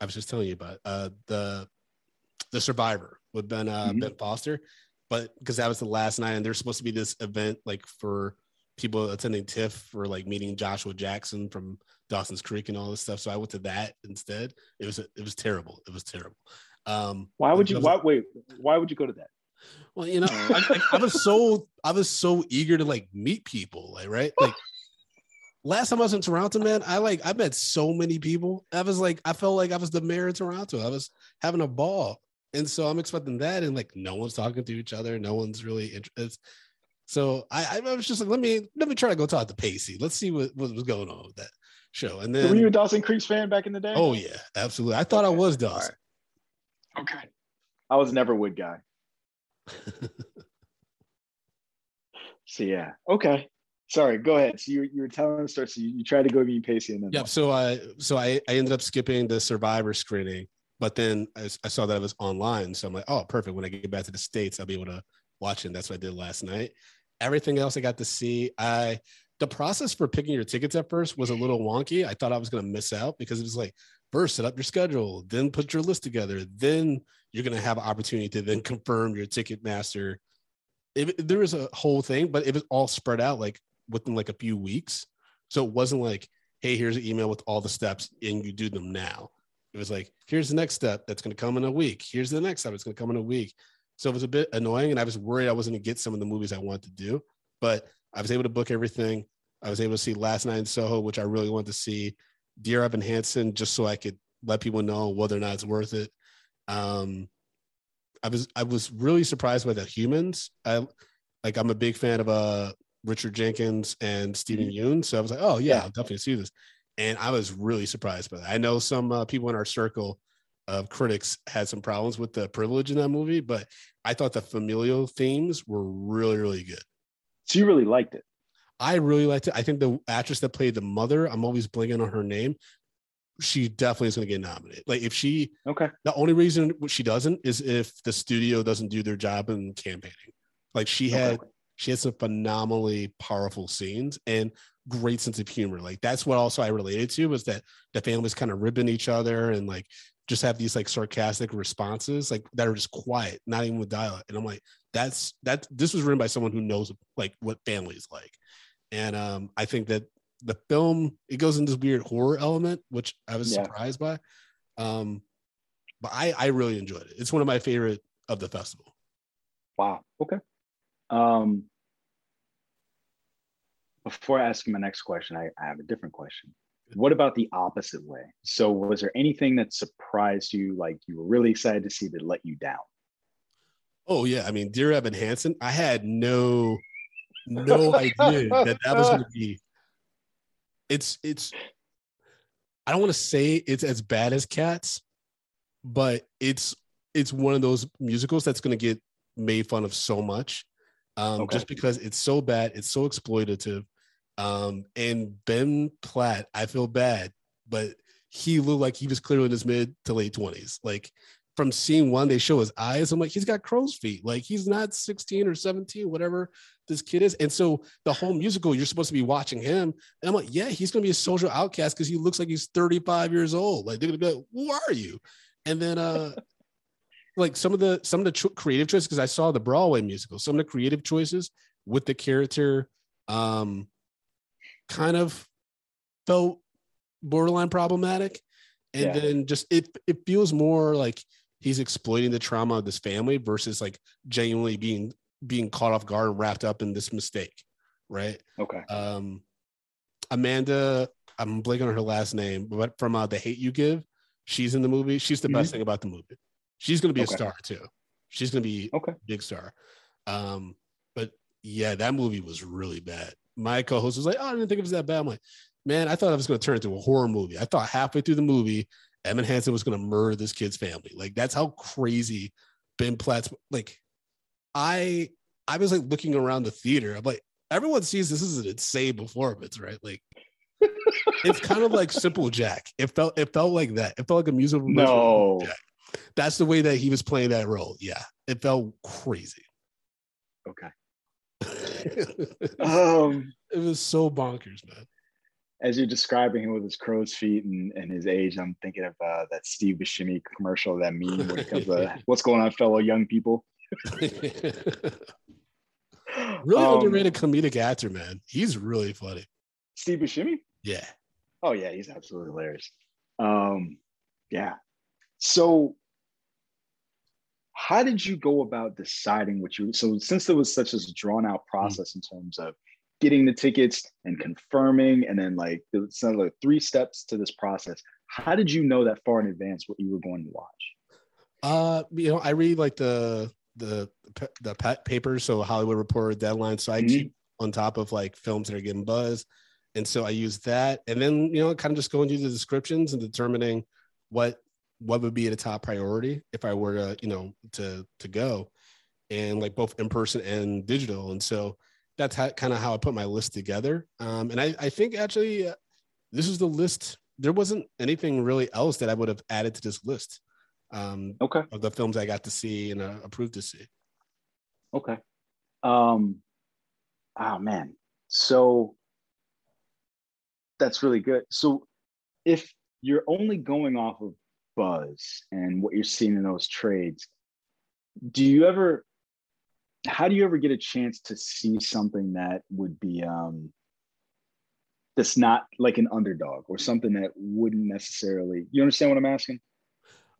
I was just telling you about uh the the Survivor with Ben uh, mm-hmm. Ben Foster, but because that was the last night and there's supposed to be this event like for people attending TIFF for like meeting Joshua Jackson from Dawson's Creek and all this stuff. So I went to that instead. It was it was terrible. It was terrible. Um, why would you? Why, wait, why would you go to that? Well, you know, I, I, I, was so I was so eager to like meet people, like right, like last time I was in Toronto, man, I like I met so many people. I was like, I felt like I was the mayor of Toronto. I was having a ball, and so I'm expecting that, and like no one's talking to each other, no one's really interested. So I, I was just like, let me let me try to go talk to Pacey. Let's see what, what was going on with that show. And then were you a Dawson Creek fan back in the day? Oh yeah, absolutely. I thought okay. I was Dawson. Right. Okay. I was never Wood guy. so yeah. Okay. Sorry, go ahead. So you, you were telling the story. So you, you tried to go meet Pacey and then yeah. So I so I, I ended up skipping the Survivor screening, but then I, I saw that it was online. So I'm like, oh, perfect. When I get back to the states, I'll be able to watch it. that's what I did last night. Everything else I got to see, I the process for picking your tickets at first was a little wonky. I thought I was going to miss out because it was like first set up your schedule, then put your list together, then you're going to have an opportunity to then confirm your ticket master. It, there was a whole thing, but it was all spread out like within like a few weeks. So it wasn't like, hey, here's an email with all the steps and you do them now. It was like, here's the next step that's going to come in a week. Here's the next step. It's going to come in a week. So it was a bit annoying, and I was worried I wasn't going to get some of the movies I wanted to do. But I was able to book everything. I was able to see Last Night in Soho, which I really wanted to see. Dear Evan Hansen, just so I could let people know whether or not it's worth it. Um, I was I was really surprised by the humans. I like I'm a big fan of uh Richard Jenkins and Steven mm-hmm. Yeun, so I was like, oh yeah, I'll definitely see this. And I was really surprised by that. I know some uh, people in our circle of critics had some problems with the privilege in that movie, but I thought the familial themes were really, really good. So you really liked it? I really liked it. I think the actress that played the mother, I'm always blinking on her name. She definitely is going to get nominated. Like if she, okay, the only reason she doesn't is if the studio doesn't do their job in campaigning. Like she had, okay. she had some phenomenally powerful scenes and great sense of humor. Like that's what also I related to was that the families kind of ribbing each other and like just have these like sarcastic responses like that are just quiet not even with dialogue. And i'm like that's that this was written by someone who knows like what family is like. And um i think that the film it goes into this weird horror element which i was yeah. surprised by. Um but i i really enjoyed it. It's one of my favorite of the festival. Wow. Okay. Um before i ask my next question i, I have a different question what about the opposite way? So, was there anything that surprised you, like you were really excited to see that let you down? Oh yeah, I mean, Dear Evan Hansen, I had no no idea that that was going to be. It's it's. I don't want to say it's as bad as Cats, but it's it's one of those musicals that's going to get made fun of so much, um, okay. just because it's so bad, it's so exploitative, um, and Ben Platt, I feel bad, but he looked like he was clearly in his mid to late 20s. Like from seeing one, they show his eyes. I'm like, he's got crow's feet. Like he's not 16 or 17, whatever this kid is. And so the whole musical, you're supposed to be watching him. And I'm like, yeah, he's gonna be a social outcast because he looks like he's 35 years old. Like they're gonna be like, who are you? And then uh like some of the some of the cho- creative choices, because I saw the Broadway musical, some of the creative choices with the character um kind of felt borderline problematic. And yeah. then just it it feels more like he's exploiting the trauma of this family versus like genuinely being being caught off guard and wrapped up in this mistake. Right. Okay. Um Amanda, I'm blanking on her last name, but from uh, The Hate You Give, she's in the movie. She's the mm-hmm. best thing about the movie. She's gonna be okay. a star too. She's gonna be okay, big star. Um, yeah, that movie was really bad my co-host was like, "Oh, I didn't think it was that bad." I'm like, "Man, I thought I was going to turn into a horror movie. I thought halfway through the movie, Evan Hansen was going to murder this kid's family. Like that's how crazy Ben Platt's like." I I was like looking around the theater. I'm like, everyone sees this is an insane performance, right? Like it's kind of like Simple Jack. It felt it felt like that. It felt like a musical. No, that's the way that he was playing that role. Yeah, it felt crazy. Okay. Um, it was so bonkers, man. As you're describing him with his crow's feet and, and his age, I'm thinking of uh, that Steve Buscemi commercial, that meme when it comes to what's going on, fellow young people. really um, underrated comedic actor, man. He's really funny. Steve Buscemi. Yeah. Oh yeah, he's absolutely hilarious. Um, yeah. So, how did you go about deciding what you? So, since there was such a drawn out hmm. process mm. in terms of getting the tickets and confirming, and then like it's like three steps to this process. How did you know that far in advance what you were going to watch? Uh, you know, I read like the the the papers, so Hollywood Reporter, Deadline, so I mm-hmm. keep on top of like films that are getting buzz, and so I use that, and then you know, kind of just going through the descriptions and determining what what would be at a top priority if I were to you know to to go, and like both in person and digital, and so that's how, kind of how I put my list together. Um, and I, I think actually uh, this is the list. There wasn't anything really else that I would have added to this list. Um, okay. Of the films I got to see and uh, approved to see. Okay. Um, oh man. So that's really good. So if you're only going off of buzz and what you're seeing in those trades, do you ever how do you ever get a chance to see something that would be um that's not like an underdog or something that wouldn't necessarily you understand what i'm asking?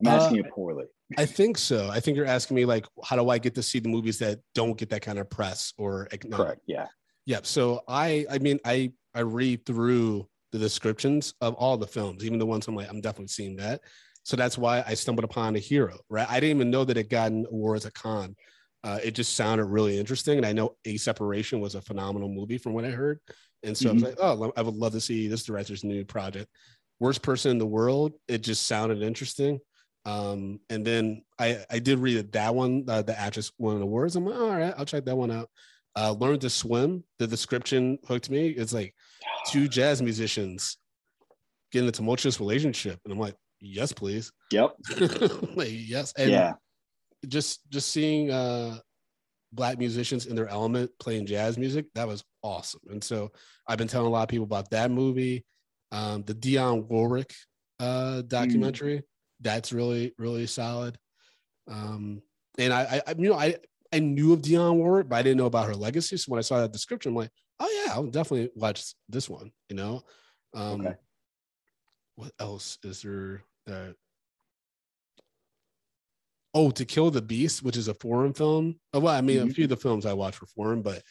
I'm asking uh, it poorly. I think so. I think you're asking me like how do i get to see the movies that don't get that kind of press or correct yeah. Yeah so i i mean i i read through the descriptions of all the films even the ones i'm like i'm definitely seeing that so that's why i stumbled upon a hero right i didn't even know that it gotten awards at Cannes uh, it just sounded really interesting. And I know A Separation was a phenomenal movie from what I heard. And so mm-hmm. I was mm-hmm. like, oh, I would love to see this director's new project. Worst person in the world. It just sounded interesting. Um, and then I, I did read that that one, uh, the actress won an awards. I'm like, all right, I'll check that one out. Uh, Learn to swim. The description hooked me. It's like two jazz musicians getting a tumultuous relationship. And I'm like, yes, please. Yep. like, yes. And yeah just just seeing uh black musicians in their element playing jazz music that was awesome and so i've been telling a lot of people about that movie um the dionne warwick uh documentary mm. that's really really solid um and I, I you know i i knew of dionne warwick but i didn't know about her legacy so when i saw that description i'm like oh yeah i'll definitely watch this one you know um okay. what else is there that oh, To Kill the Beast, which is a foreign film. Oh, well, I mean, mm-hmm. a few of the films I watch were foreign, but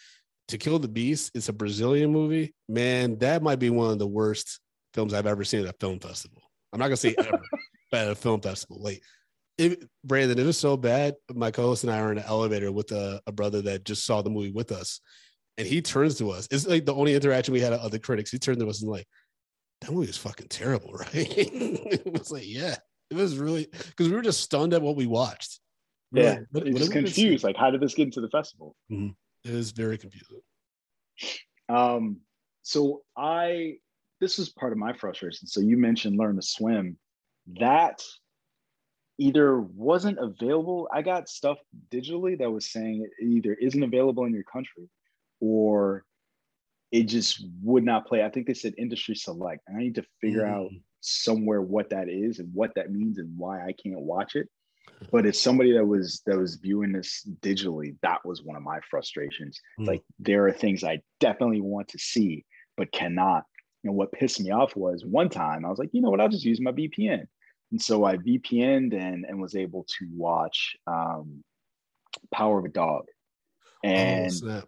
To Kill the Beast, it's a Brazilian movie. Man, that might be one of the worst films I've ever seen at a film festival. I'm not gonna say ever, but at a film festival. Like, it, Brandon, it was so bad. My co-host and I are in an elevator with a, a brother that just saw the movie with us, and he turns to us. It's like the only interaction we had with other critics. He turned to us and like, "That movie is fucking terrible, right?" it was like, "Yeah." It was really because we were just stunned at what we watched. We yeah, like, what, just confused. Like, how did this get into the festival? Mm-hmm. It was very confusing. Um, so I this was part of my frustration. So you mentioned learn to swim. That either wasn't available. I got stuff digitally that was saying it either isn't available in your country or it just would not play. I think they said industry select. And I need to figure mm. out somewhere what that is and what that means and why I can't watch it. But as somebody that was that was viewing this digitally, that was one of my frustrations. Mm. Like there are things I definitely want to see but cannot. And what pissed me off was one time I was like, you know what, I'll just use my VPN. And so I VPN'd and, and was able to watch um, Power of a Dog oh, and oh,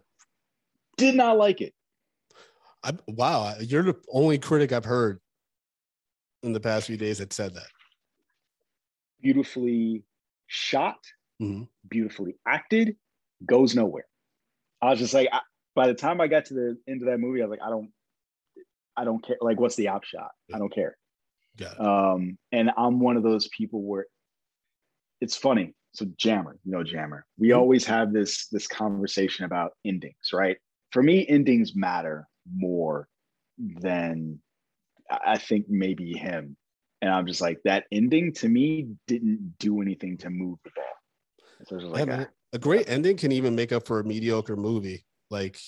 did not like it. I, wow, you're the only critic I've heard in the past few days that said that. Beautifully shot, mm-hmm. beautifully acted, goes nowhere. I was just like, I, by the time I got to the end of that movie, I was like, I don't, I don't care. Like, what's the upshot? Yeah. I don't care. Um, and I'm one of those people where it's funny. So Jammer, you know Jammer. We mm-hmm. always have this this conversation about endings, right? For me, endings matter more than I think maybe him. And I'm just like, that ending to me didn't do anything to move the ball. So like, yeah, ah. a great ending can even make up for a mediocre movie. Like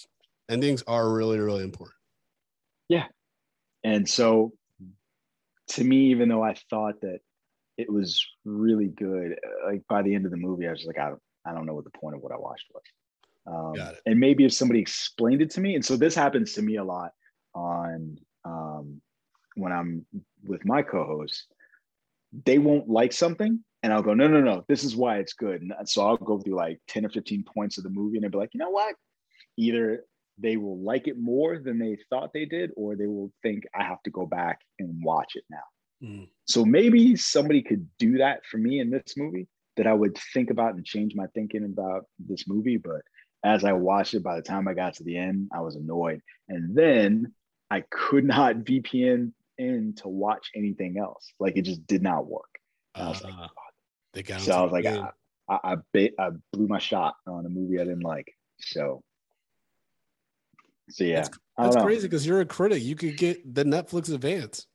endings are really, really important. Yeah. And so to me, even though I thought that it was really good, like by the end of the movie, I was like, I don't, I don't know what the point of what I watched was. Um, and maybe if somebody explained it to me, and so this happens to me a lot on um, when I'm with my co-hosts, they won't like something, and I'll go, no, no, no, this is why it's good. And so I'll go through like 10 or 15 points of the movie, and they'll be like, you know what? Either they will like it more than they thought they did, or they will think I have to go back and watch it now. Mm. So maybe somebody could do that for me in this movie that I would think about and change my thinking about this movie. But as I watched it, by the time I got to the end, I was annoyed. And then I could not VPN in to watch anything else. Like it just did not work. Uh, I like, they got so I was like, I, I, I, bit, I blew my shot on a movie I didn't like. So, so yeah, that's, that's crazy because you're a critic. You could get the Netflix advance.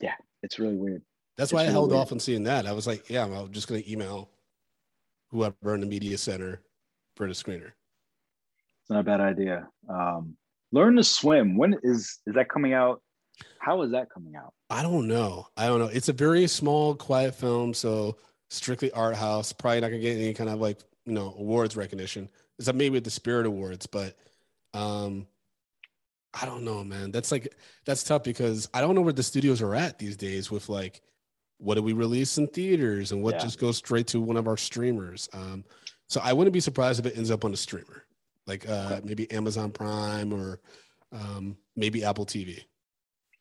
Yeah, it's really weird. That's it's why really I held weird. off on seeing that. I was like, yeah, I'm just going to email whoever in the media center for the screener. It's not a bad idea. Um, Learn to swim. When is is that coming out? How is that coming out? I don't know. I don't know. It's a very small, quiet film, so strictly art house. Probably not gonna get any kind of like you know awards recognition. It's maybe at the Spirit Awards, but um, I don't know, man. That's like that's tough because I don't know where the studios are at these days with like what do we release in theaters and what yeah. just goes straight to one of our streamers. Um, so I wouldn't be surprised if it ends up on a streamer, like uh, maybe Amazon Prime or um, maybe Apple TV.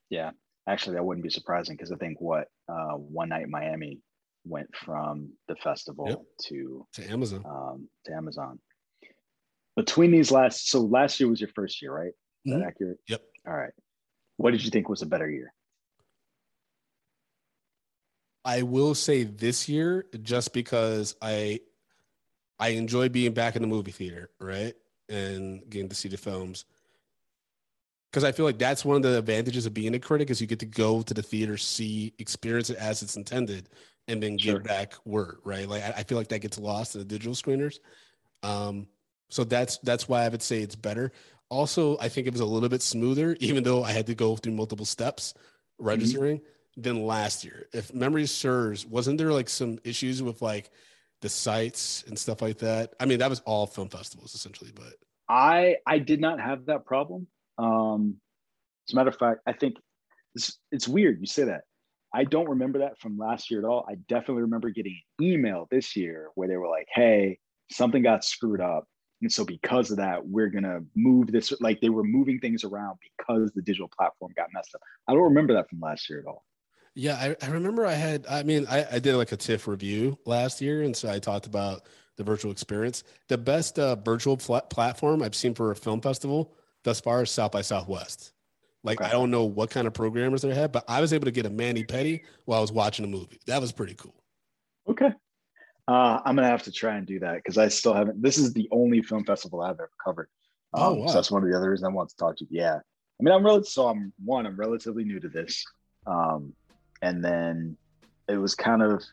Yeah, actually, that wouldn't be surprising because I think what uh, One Night Miami went from the festival yep. to to Amazon. Um, to Amazon. Between these last, so last year was your first year, right? Is mm-hmm. that accurate? Yep. All right. What did you think was a better year? I will say this year, just because I I enjoy being back in the movie theater, right, and getting to see the films. Because I feel like that's one of the advantages of being a critic is you get to go to the theater, see, experience it as it's intended, and then sure. give back word, right? Like I, I feel like that gets lost in the digital screeners. Um, so that's that's why I would say it's better. Also, I think it was a little bit smoother, even though I had to go through multiple steps mm-hmm. registering mm-hmm. Than last year. If memory serves, wasn't there like some issues with like the sites and stuff like that? I mean, that was all film festivals essentially, but I I did not have that problem. Um, as a matter of fact, I think it's, it's weird you say that. I don't remember that from last year at all. I definitely remember getting an email this year where they were like, "Hey, something got screwed up and so because of that, we're gonna move this like they were moving things around because the digital platform got messed up. I don't remember that from last year at all. Yeah, I, I remember I had I mean I, I did like a TIFF review last year, and so I talked about the virtual experience. The best uh, virtual pl- platform I've seen for a film festival thus far is South by Southwest. Like okay. I don't know what kind of programmers they had, but I was able to get a mani-pedi while I was watching a movie. That was pretty cool. Okay, uh, I'm gonna have to try and do that because I still haven't. This is the only film festival I've ever covered. Oh, um, oh, wow. So that's one of the other reasons I want to talk to you. Yeah, I mean, I'm really so I'm one. I'm relatively new to this, um, and then it was kind of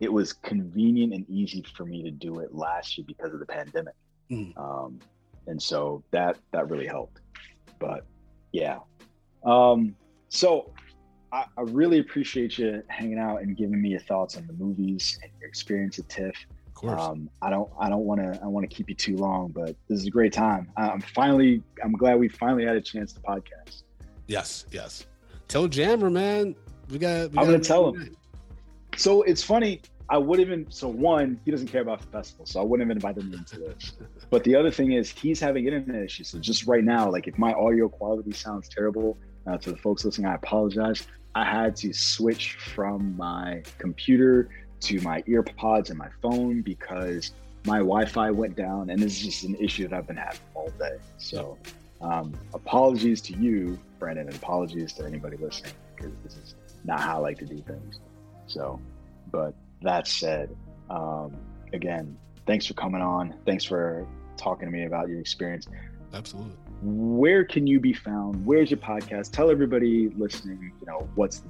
it was convenient and easy for me to do it last year because of the pandemic, mm. um, and so that that really helped. But yeah, um, so I, I, really appreciate you hanging out and giving me your thoughts on the movies and your experience at TIFF. Of course. Um, I don't I don't want to I want to keep you too long, but this is a great time. I'm finally I'm glad we finally had a chance to podcast. Yes, yes. Tell Jammer, man. We got. I'm gonna tell him. So it's funny. I would have been so one. He doesn't care about the festival, so I wouldn't have invited him into this. but the other thing is, he's having internet issues. So just right now, like if my audio quality sounds terrible, uh, to the folks listening, I apologize. I had to switch from my computer to my earpods and my phone because my Wi-Fi went down, and this is just an issue that I've been having all day. So, um, apologies to you, Brandon, and apologies to anybody listening because this is not how I like to do things. So, but that said, um, again, thanks for coming on. Thanks for talking to me about your experience. Absolutely. Where can you be found? Where's your podcast? Tell everybody listening, you know, what's the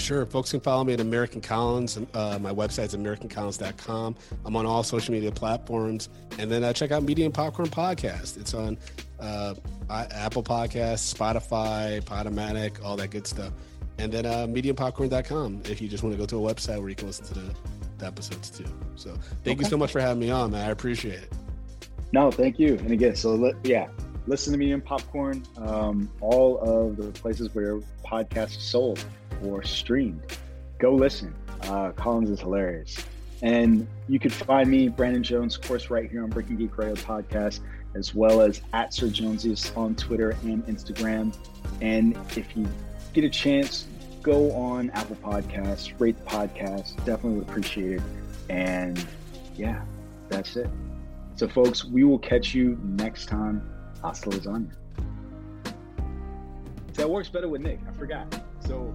Sure. Folks can follow me at American Collins. Uh, my website's AmericanCollins.com. I'm on all social media platforms. And then uh, check out Medium Popcorn Podcast. It's on uh, Apple Podcasts, Spotify, Podomatic, all that good stuff. And then uh, MediumPopcorn.com if you just want to go to a website where you can listen to the episodes too. So thank okay. you so much for having me on, man. I appreciate it. No, thank you. And again, so let, yeah, listen to Medium Popcorn. Um, all of the places where podcasts sold or streamed, go listen. Uh, Collins is hilarious. And you can find me, Brandon Jones, of course, right here on Breaking Geek Radio podcast, as well as at Sir Jonesiest on Twitter and Instagram. And if you get a chance, go on Apple Podcasts, rate the podcast. Definitely would appreciate it. And yeah, that's it. So, folks, we will catch you next time. Hasta lasagna. That works better with Nick. I forgot. So.